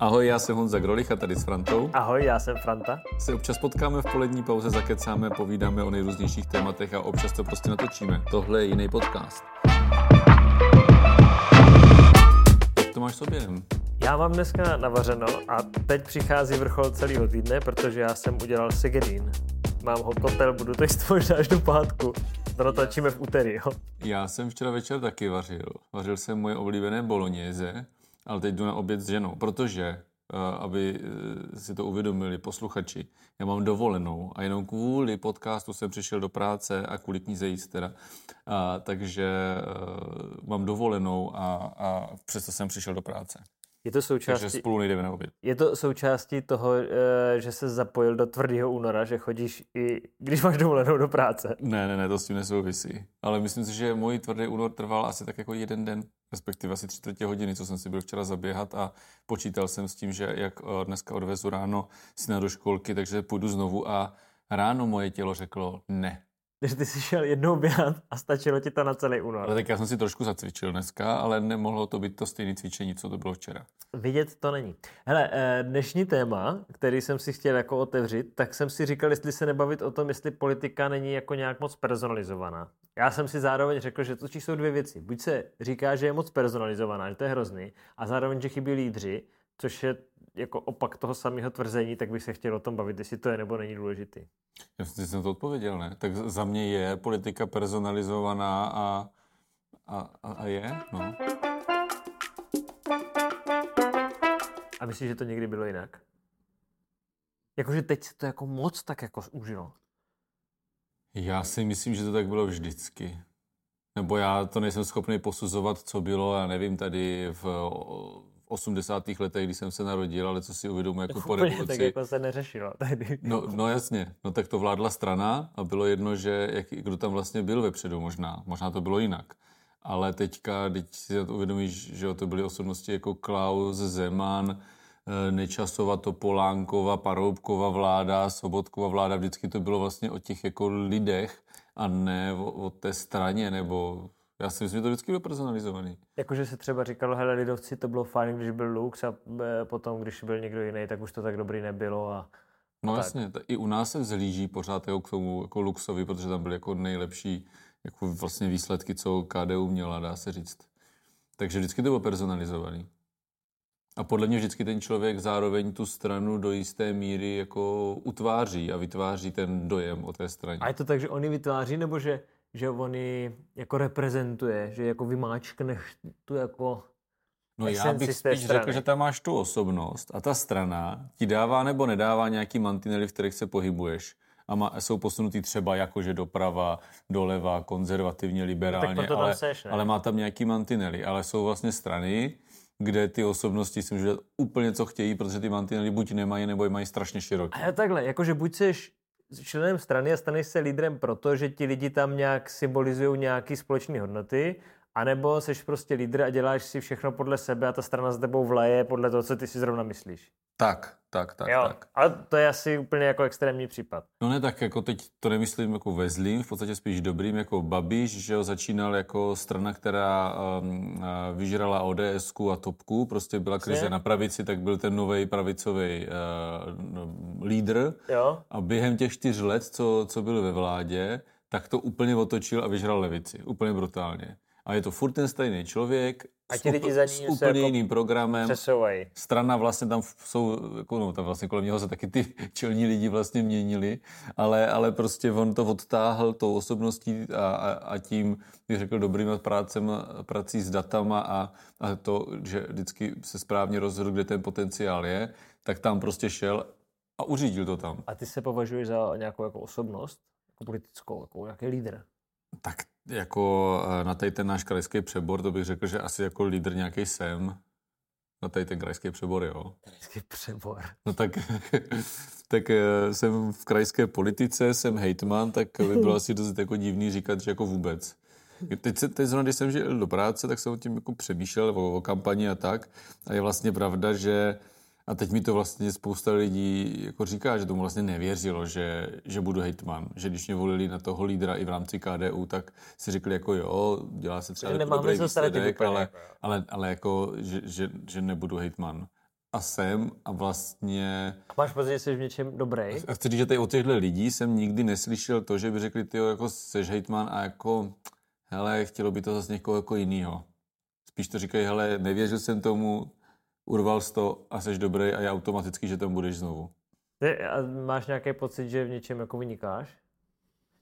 Ahoj, já jsem Honza Grolich a tady s Frantou. Ahoj, já jsem Franta. Se občas potkáme v polední pauze, zakecáme, povídáme o nejrůznějších tématech a občas to prostě natočíme. Tohle je jiný podcast. Jak to máš s obědem? Já mám dneska navařeno a teď přichází vrchol celého týdne, protože já jsem udělal segedín. Mám ho kotel, budu to jíst možná až do pátku. To natočíme v úterý, jo. Já jsem včera večer taky vařil. Vařil jsem moje oblíbené bolognese, ale teď jdu na oběd s ženou, protože eh, aby eh, si to uvědomili posluchači. Já mám dovolenou a jenom kvůli podcastu jsem přišel do práce a kvůli knize jíst teda. A, takže uh, mám dovolenou a, a přesto jsem přišel do práce. Je to součástí, Takže spolu nejdeme na oběd. je to součástí toho, eh, že se zapojil do tvrdého února, že chodíš i když máš dovolenou do práce. Ne, ne, ne, to s tím nesouvisí. Ale myslím si, že můj tvrdý únor trval asi tak jako jeden den, respektive asi tři čtvrtě hodiny, co jsem si byl včera zaběhat a počítal jsem s tím, že jak eh, dneska odvezu ráno syna do školky, takže půjdu znovu a ráno moje tělo řeklo ne. Že ty jsi šel jednou běhat a stačilo ti to na celý únor. Ale tak já jsem si trošku zacvičil dneska, ale nemohlo to být to stejné cvičení, co to bylo včera. Vidět to není. Hele, eh, dnešní téma, který jsem si chtěl jako otevřít, tak jsem si říkal, jestli se nebavit o tom, jestli politika není jako nějak moc personalizovaná. Já jsem si zároveň řekl, že to jsou dvě věci. Buď se říká, že je moc personalizovaná, že to je hrozný, a zároveň, že chybí lídři, což je jako opak toho samého tvrzení, tak bych se chtěl o tom bavit, jestli to je nebo není důležitý. Já jsem to odpověděl, ne? Tak za mě je politika personalizovaná a, a, a, a je, no. A myslíš, že to někdy bylo jinak? Jakože teď se to jako moc tak jako užilo. Já si myslím, že to tak bylo vždycky. Nebo já to nejsem schopný posuzovat, co bylo, já nevím, tady v 80. letech, když jsem se narodil, ale co si uvědomuji jako po revoluci. tak jako se neřešilo. No, no jasně, no tak to vládla strana a bylo jedno, že jak, kdo tam vlastně byl vepředu možná, možná to bylo jinak. Ale teďka, teď si uvědomíš, že to byly osobnosti jako Klaus, Zeman, eh, Nečasova, Topolánkova, Paroubkova vláda, Sobotkova vláda, vždycky to bylo vlastně o těch jako lidech a ne o, o té straně, nebo já si myslím, že to vždycky bylo personalizovaný. Jakože se třeba říkalo, hele, lidovci, to bylo fajn, když byl Lux a eh, potom, když byl někdo jiný, tak už to tak dobrý nebylo a No tak. jasně, i u nás se vzhlíží pořád jako k tomu jako Luxovi, protože tam byly jako nejlepší jako vlastně výsledky, co KDU měla, dá se říct. Takže vždycky to bylo personalizovaný. A podle mě vždycky ten člověk zároveň tu stranu do jisté míry jako utváří a vytváří ten dojem o té straně. A je to tak, že oni vytváří, nebo že, že oni jako reprezentuje, že jako vymáčkneš tu jako... No já bych spíš strany. řekl, že tam máš tu osobnost a ta strana ti dává nebo nedává nějaký mantinely, v kterých se pohybuješ. A má, jsou posunutý třeba jakože doprava, doleva, konzervativně, liberálně, tam ale, seš, ne? ale má tam nějaký mantinely. Ale jsou vlastně strany, kde ty osobnosti si můžou dělat úplně co chtějí, protože ty mantinely buď nemají, nebo je mají strašně široké. A takhle, jakože buď jsi členem strany a staneš se lídrem proto, že ti lidi tam nějak symbolizují nějaké společné hodnoty, anebo jsi prostě lídr a děláš si všechno podle sebe a ta strana s tebou vlaje podle toho, co ty si zrovna myslíš. Tak, tak, tak, jo, tak. ale to je asi úplně jako extrémní případ. No ne, tak jako teď to nemyslím jako ve zlým, v podstatě spíš dobrým, jako Babiš, že jo, začínal jako strana, která um, a vyžrala ods a topku, prostě byla krize Přesně. na pravici, tak byl ten nový pravicový uh, lídr Jo? a během těch čtyř let, co, co byl ve vládě, tak to úplně otočil a vyžral levici, úplně brutálně. A je to furt ten stejný člověk, A s, ti lidi za ním s úplně jako jiným programem, Přesouvají. strana vlastně tam jsou, jako no, tam vlastně kolem něho se taky ty čelní lidi vlastně měnili, ale, ale prostě on to odtáhl tou osobností a, a, a tím, bych řekl, dobrým prácem, prací s datama a, a to, že vždycky se správně rozhodl, kde ten potenciál je, tak tam prostě šel a uřídil to tam. A ty se považuješ za nějakou jako osobnost, jako politickou, jako nějaký lídr. Tak jako eh, na tady ten náš krajský přebor, to bych řekl, že asi jako lídr nějaký jsem. Na tady ten krajský přebor, jo. Krajský přebor. No tak, tak eh, jsem v krajské politice, jsem hejtman, tak by bylo asi dost jako divný říkat, že jako vůbec. Teď, se, teď zrovna, když jsem žil do práce, tak jsem o tím jako přemýšlel o, o kampani a tak. A je vlastně pravda, že a teď mi to vlastně spousta lidí jako říká, že tomu vlastně nevěřilo, že, že budu hejtman. Že když mě volili na toho lídra i v rámci KDU, tak si řekli jako jo, dělá se třeba Takže jako dobrý výsledek, ale, ale, ale jako, že, že, že nebudu hejtman. a jsem a vlastně... A máš pocit, že jsi v něčem dobrý? A chci říct, že tady od těchto lidí jsem nikdy neslyšel to, že by řekli, ty jako seš hejtman a jako, hele, chtělo by to zase někoho jako jinýho. Spíš to říkají, hele, nevěřil jsem tomu, urval jsi to a seš dobrý a já automaticky, že tam budeš znovu. Ty, a máš nějaký pocit, že v něčem jako vynikáš?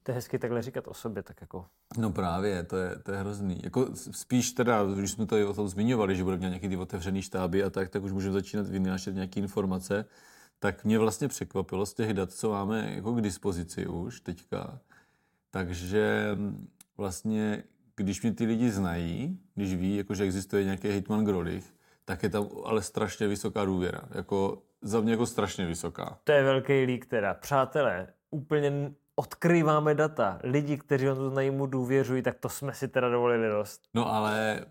To je hezky takhle říkat o sobě, tak jako... No právě, to je, to je hrozný. Jako spíš teda, když jsme to o tom zmiňovali, že budeme mít nějaký ty otevřený štáby a tak, tak už můžeme začínat vynášet nějaké informace. Tak mě vlastně překvapilo z těch dat, co máme jako k dispozici už teďka. Takže vlastně, když mě ty lidi znají, když ví, jako, že existuje nějaký Hitman Grolich, tak je tam ale strašně vysoká důvěra. Jako, za mě jako strašně vysoká. To je velký lík teda. Přátelé, úplně odkrýváme data. Lidi, kteří ho znají, mu důvěřují, tak to jsme si teda dovolili dost. No ale,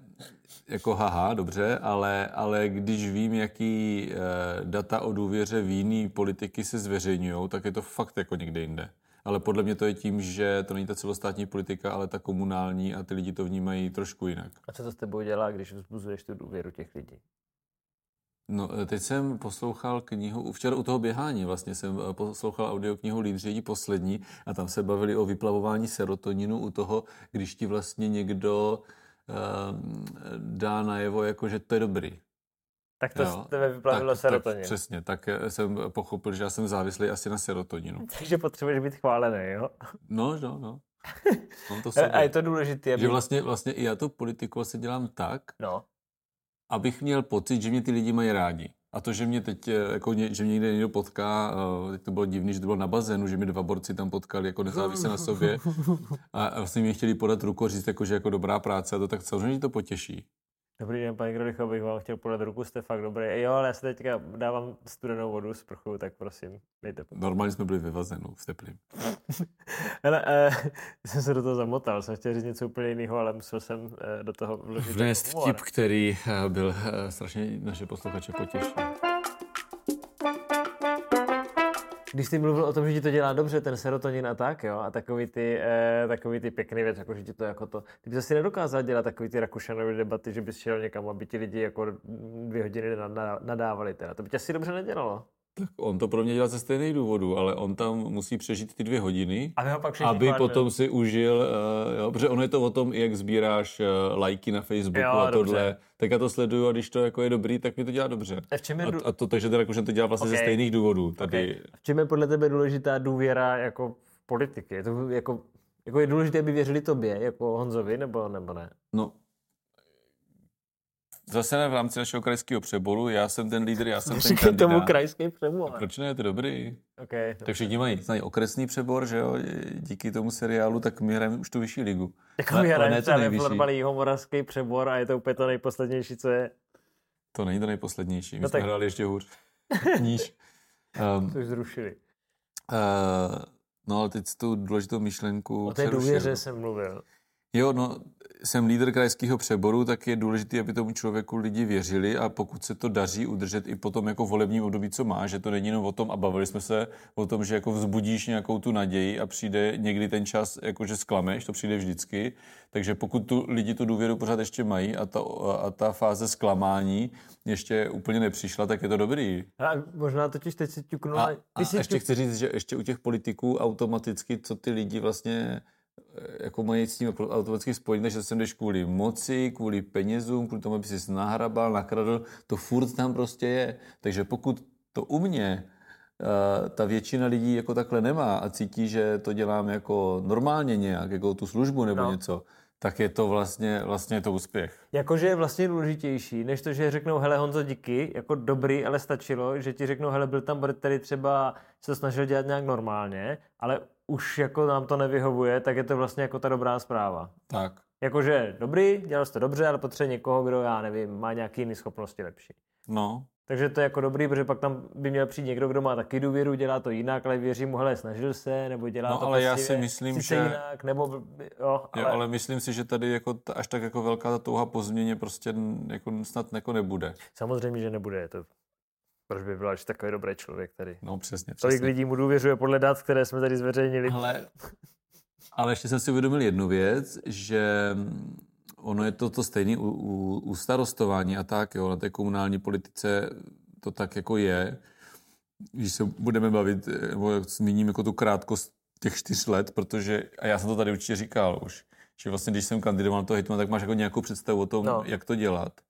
jako haha, dobře, ale, ale když vím, jaký e, data o důvěře v jiný politiky se zveřejňují, tak je to fakt jako někde jinde. Ale podle mě to je tím, že to není ta celostátní politika, ale ta komunální a ty lidi to vnímají trošku jinak. A co to s tebou dělá, když vzbuzuješ tu důvěru těch lidí? No, e, teď jsem poslouchal knihu, včera u toho běhání vlastně jsem e, poslouchal audioknihu Lídři poslední a tam se bavili o vyplavování serotoninu u toho, když ti vlastně někdo uh, dá najevo, jako že to je dobrý. Tak to jo, tebe vyplavilo tak, serotonin. Tak, přesně, tak jsem pochopil, že já jsem závislý asi na serotoninu. Takže potřebuješ být chválený, jo? No, no, no. to a je to důležité, aby... Že vlastně, vlastně i já tu politiku asi dělám tak, no abych měl pocit, že mě ty lidi mají rádi. A to, že mě teď, eh, jako, že mě někde někdo potká, eh, teď to bylo divný, že to bylo na bazénu, že mě dva borci tam potkali jako nezávisle na sobě a vlastně mě chtěli podat ruku a říct, jako, že jako dobrá práce a to tak samozřejmě to potěší. Dobrý den, paní Grodycho, bych vám chtěl podat ruku, jste fakt dobrý. Jo, ale já se teďka dávám studenou vodu z prchu, tak prosím, dejte po. Normálně jsme byli vyvazenu v teplým. ale eh, jsem se do toho zamotal, jsem chtěl říct něco úplně jiného, ale musel jsem eh, do toho vložit. Vnést vtip, který eh, byl eh, strašně naše posluchače potěší. Když jsi mluvil o tom, že ti to dělá dobře, ten serotonin a tak, jo, a takový ty, eh, takový ty pěkný věc, jako že ti to jako to, ty bys asi nedokázal dělat takový ty Rakušanové debaty, že bys šel někam, aby ti lidi jako dvě hodiny nadávali teda. To by tě asi dobře nedělalo. Tak on to pro mě dělá ze stejných důvodů, ale on tam musí přežít ty dvě hodiny, aby, ho pak aby potom si užil, uh, jo, protože ono je to o tom, jak sbíráš uh, lajky na Facebooku jo, a tohle. Dobře. Tak já to sleduju a když to jako je dobrý, tak mi to dělá dobře. A, v čem je a, a to, takže teda, to dělá vlastně okay. ze stejných důvodů. Tady. Okay. V čem je podle tebe důležitá důvěra jako v politiky? Je to jako, jako je důležité, aby věřili tobě, jako Honzovi, nebo, nebo ne? No, Zase ne v rámci našeho krajského přeboru, já jsem ten lídr, já jsem ten kandidát. tomu krajský přebor. A proč ne, je to dobrý. Okay, tak všichni mají, znají okresný přebor, že jo, díky tomu seriálu, tak my hrajeme už tu vyšší ligu. Jako my hrajeme třeba ve jihomoravský přebor a je to úplně to nejposlednější, co je. To není to nejposlednější, my no jsme tak... hráli ještě hůř. Níž. Um, to už zrušili. Uh, no ale teď tu důležitou myšlenku O té důvěře jsem mluvil. Jo, no, jsem lídr krajského přeboru, tak je důležité, aby tomu člověku lidi věřili a pokud se to daří udržet i potom jako volebním období, co má, že to není jenom o tom, a bavili jsme se o tom, že jako vzbudíš nějakou tu naději a přijde někdy ten čas, jako že sklameš, to přijde vždycky. Takže pokud tu lidi tu důvěru pořád ještě mají a ta, a ta fáze zklamání ještě úplně nepřišla, tak je to dobrý. A možná totiž teď si ťuknu. A, a ještě chci říct, že ještě u těch politiků automaticky, co ty lidi vlastně jako mají s tím automaticky spojení, že sem jdeš kvůli moci, kvůli penězům, kvůli tomu, aby si nahrabal, nakradl, to furt tam prostě je. Takže pokud to u mě uh, ta většina lidí jako takhle nemá a cítí, že to dělám jako normálně nějak, jako tu službu nebo no. něco, tak je to vlastně, vlastně to úspěch. Jakože je vlastně důležitější, než to, že řeknou, hele Honzo, díky, jako dobrý, ale stačilo, že ti řeknou, hele, byl tam který třeba se snažil dělat nějak normálně, ale už jako nám to nevyhovuje, tak je to vlastně jako ta dobrá zpráva. Tak. Jakože dobrý, dělal jsi to dobře, ale potřebuje někoho, kdo, já nevím, má nějaký jiný schopnosti lepší. No. Takže to je jako dobrý, protože pak tam by měl přijít někdo, kdo má taky důvěru, dělá to jinak, ale věří mu, hele, snažil se, nebo dělá no, to ale já si myslím, že... jinak, nebo, jo, ale... Jo, ale myslím si, že tady jako až tak jako velká ta touha po změně prostě jako snad jako nebude. Samozřejmě, že nebude, je to proč by byl až takový dobrý člověk tady? No přesně, přesně. Tolik lidí mu důvěřuje podle dat, které jsme tady zveřejnili. Ale, ale ještě jsem si uvědomil jednu věc, že ono je to to stejné u, u, u starostování a tak, jo, na té komunální politice to tak jako je, když se budeme bavit, nebo zmíním jako tu krátkost těch čtyř let, protože, a já jsem to tady určitě říkal už, že vlastně když jsem kandidoval na to hitman, tak máš jako nějakou představu o tom, no. jak to dělat.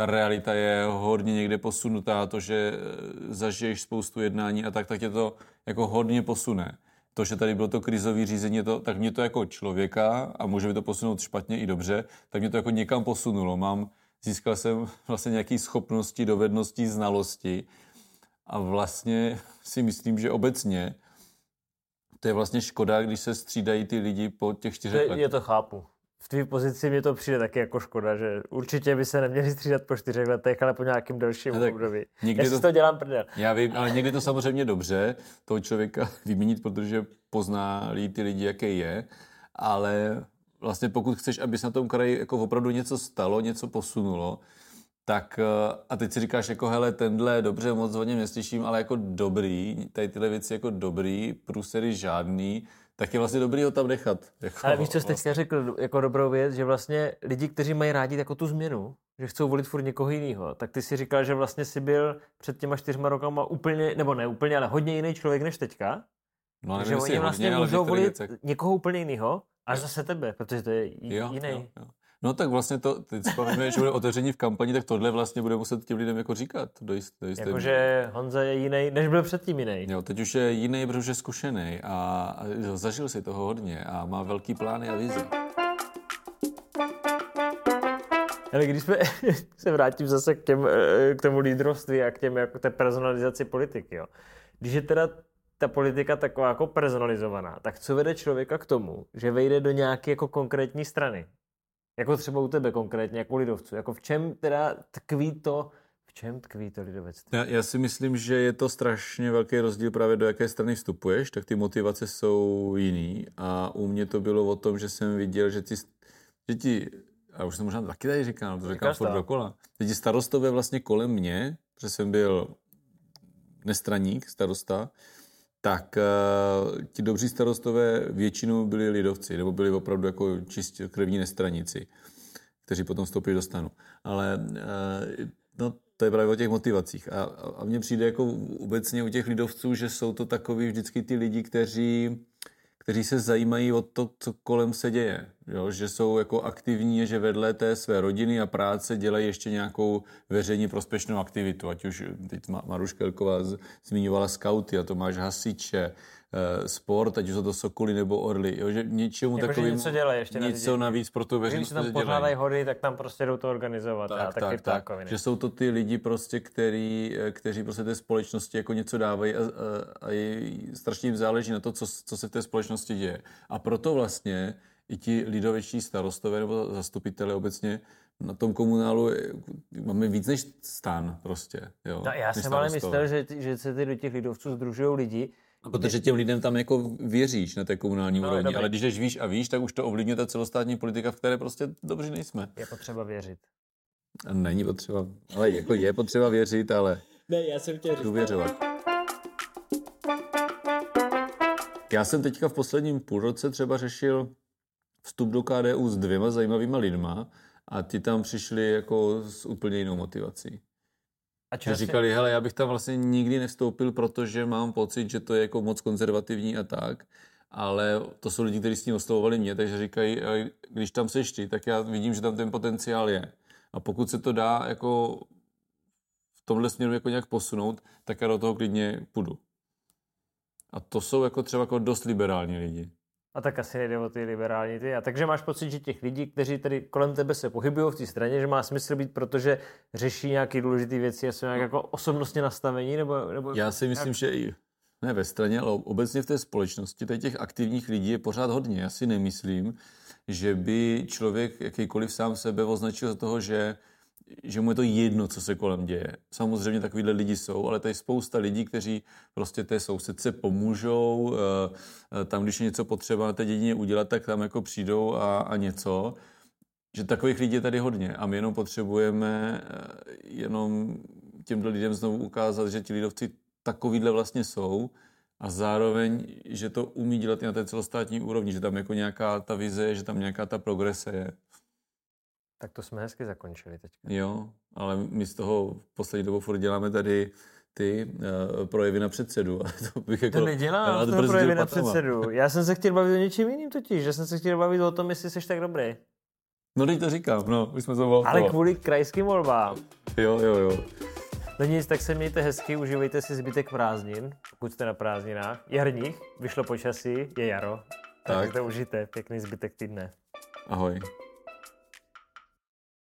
Ta realita je hodně někde posunutá, to, že eh, zažiješ spoustu jednání a tak, tak tě to jako hodně posune. To, že tady bylo to krizové řízení, to, tak mě to jako člověka, a může by to posunout špatně i dobře, tak mě to jako někam posunulo. Mám, získal jsem vlastně nějaké schopnosti, dovednosti, znalosti a vlastně si myslím, že obecně to je vlastně škoda, když se střídají ty lidi po těch čtyřech letech. Je to chápu. V tvý pozici mi to přijde taky jako škoda, že určitě by se neměli střídat po čtyřech letech, ale po nějakém delším no, období. Někdy Já to, si to dělám prdel. Já vím, ale někdy to samozřejmě dobře toho člověka vyměnit, protože pozná ty lidi, jaký je, ale vlastně pokud chceš, aby se na tom kraji jako opravdu něco stalo, něco posunulo, tak eh, a teď si říkáš jako hele, tenhle dobře, moc o něm neslyším, ale jako dobrý, tady tyhle věci jako dobrý, průsery žádný, tak je vlastně dobrý ho tam nechat. Jako, ale víš, co jsi teďka řekl jako dobrou věc, že vlastně lidi, kteří mají rádi jako tu změnu, že chcou volit furt někoho jiného, tak ty si říkal, že vlastně si byl před těma čtyřma rokama úplně, nebo ne úplně, ale hodně jiný člověk než teďka. No, nevím, že oni vlastně hodně, můžou volit věcech. někoho úplně jiného, až zase tebe, protože to je jo, jiný. Jo, jo. No tak vlastně to, teď si pamatujeme, že bude otevření v kampani, tak tohle vlastně bude muset těm lidem jako říkat. Do jist, do jisté Jakože Honza je jiný, než byl předtím jiný. Jo, teď už je jiný, protože je zkušený a, a zažil si toho hodně a má velký plány a vize. Ale když jsme, se vrátím zase k, těm, eh, k tomu lídrovství a k těm, jako té personalizaci politiky, jo. Když je teda ta politika taková jako personalizovaná, tak co vede člověka k tomu, že vejde do nějaké jako konkrétní strany? Jako třeba u tebe konkrétně, jako lidovců. Jako v čem teda tkví to, v čem tkví to lidovectví? Já, já si myslím, že je to strašně velký rozdíl právě do jaké strany vstupuješ, tak ty motivace jsou jiný a u mě to bylo o tom, že jsem viděl, že ti, že ti a už jsem možná taky tady říkal, to říkám furt dokola, že ti starostové vlastně kolem mě, protože jsem byl nestraník, starosta, tak uh, ti dobří starostové většinou byli lidovci, nebo byli opravdu jako čistě krevní nestraníci, kteří potom vstoupili do stanu. Ale uh, no, to je právě o těch motivacích. A, a mně přijde jako obecně u těch lidovců, že jsou to takový vždycky ty lidi, kteří kteří se zajímají o to, co kolem se děje. Jo? Že jsou jako aktivní, že vedle té své rodiny a práce dělají ještě nějakou veřejně prospěšnou aktivitu. Ať už teď Maruš Kelková zmiňovala skauty a to máš hasiče, sport, ať už jsou to sokoly nebo orly, jo, že něčemu jako, takovým, něco dělají ještě něco navíc pro tu veřejnost Když tam pořádají hory, tak tam prostě jdou to organizovat. Tak, a tak, tak, tak. Že jsou to ty lidi prostě, který, eh, kteří prostě té společnosti jako něco dávají a, a, a je, strašně jim záleží na to, co, co se v té společnosti děje. A proto vlastně i ti lidoveční starostové nebo zastupitelé obecně na tom komunálu máme víc než stan prostě. Jo, no, já jsem ale myslel, že, že se ty do těch lidovců združují lidi, protože těm lidem tam jako věříš na té komunální no, úrovni, dobrý. ale když jdeš víš a víš, tak už to ovlivňuje ta celostátní politika, v které prostě dobře nejsme. Je potřeba věřit. Není potřeba, ale jako je potřeba věřit, ale ne, já jsem chtěl důvěřovat. Já jsem teďka v posledním půlroce třeba řešil vstup do KDU s dvěma zajímavýma lidma a ti tam přišli jako s úplně jinou motivací. A že říkali, hele, já bych tam vlastně nikdy nevstoupil, protože mám pocit, že to je jako moc konzervativní a tak, ale to jsou lidi, kteří s tím oslovovali mě, takže říkají, když tam seš ty, tak já vidím, že tam ten potenciál je. A pokud se to dá jako v tomhle směru jako nějak posunout, tak já do toho klidně půjdu. A to jsou jako třeba jako dost liberální lidi. A tak asi nejde o ty liberální ty. A takže máš pocit, že těch lidí, kteří tady kolem tebe se pohybují v té straně, že má smysl být, protože řeší nějaké důležité věci a jsou nějak jako osobnostně nastavení? Nebo, nebo Já si myslím, jak... že i ne ve straně, ale obecně v té společnosti tady těch aktivních lidí je pořád hodně. Já si nemyslím, že by člověk jakýkoliv sám sebe označil za toho, že že mu je to jedno, co se kolem děje. Samozřejmě takovýhle lidi jsou, ale tady je spousta lidí, kteří prostě té sousedce pomůžou, eh, eh, tam, když je něco potřeba na té dědině udělat, tak tam jako přijdou a, a něco. Že takových lidí je tady hodně a my jenom potřebujeme eh, jenom těmto lidem znovu ukázat, že ti lidovci takovýhle vlastně jsou a zároveň, že to umí dělat i na té celostátní úrovni, že tam jako nějaká ta vize, že tam nějaká ta progrese je. Tak to jsme hezky zakončili teď. Jo, ale my z toho poslední dobou furt děláme tady ty uh, projevy na předsedu. to bych jako, to nedělám, to projevy na předsedu. Já jsem se chtěl bavit o něčem jiným totiž, že jsem se chtěl bavit o tom, jestli jsi tak dobrý. No teď to říkám, no, už jsme to Ale kvůli krajským volbám. Jo, jo, jo. No nic, tak se mějte hezky, užívejte si zbytek prázdnin, pokud jste na prázdninách. Jarních, vyšlo počasí, je jaro. Tak, tak to užijte, pěkný zbytek týdne. Ahoj.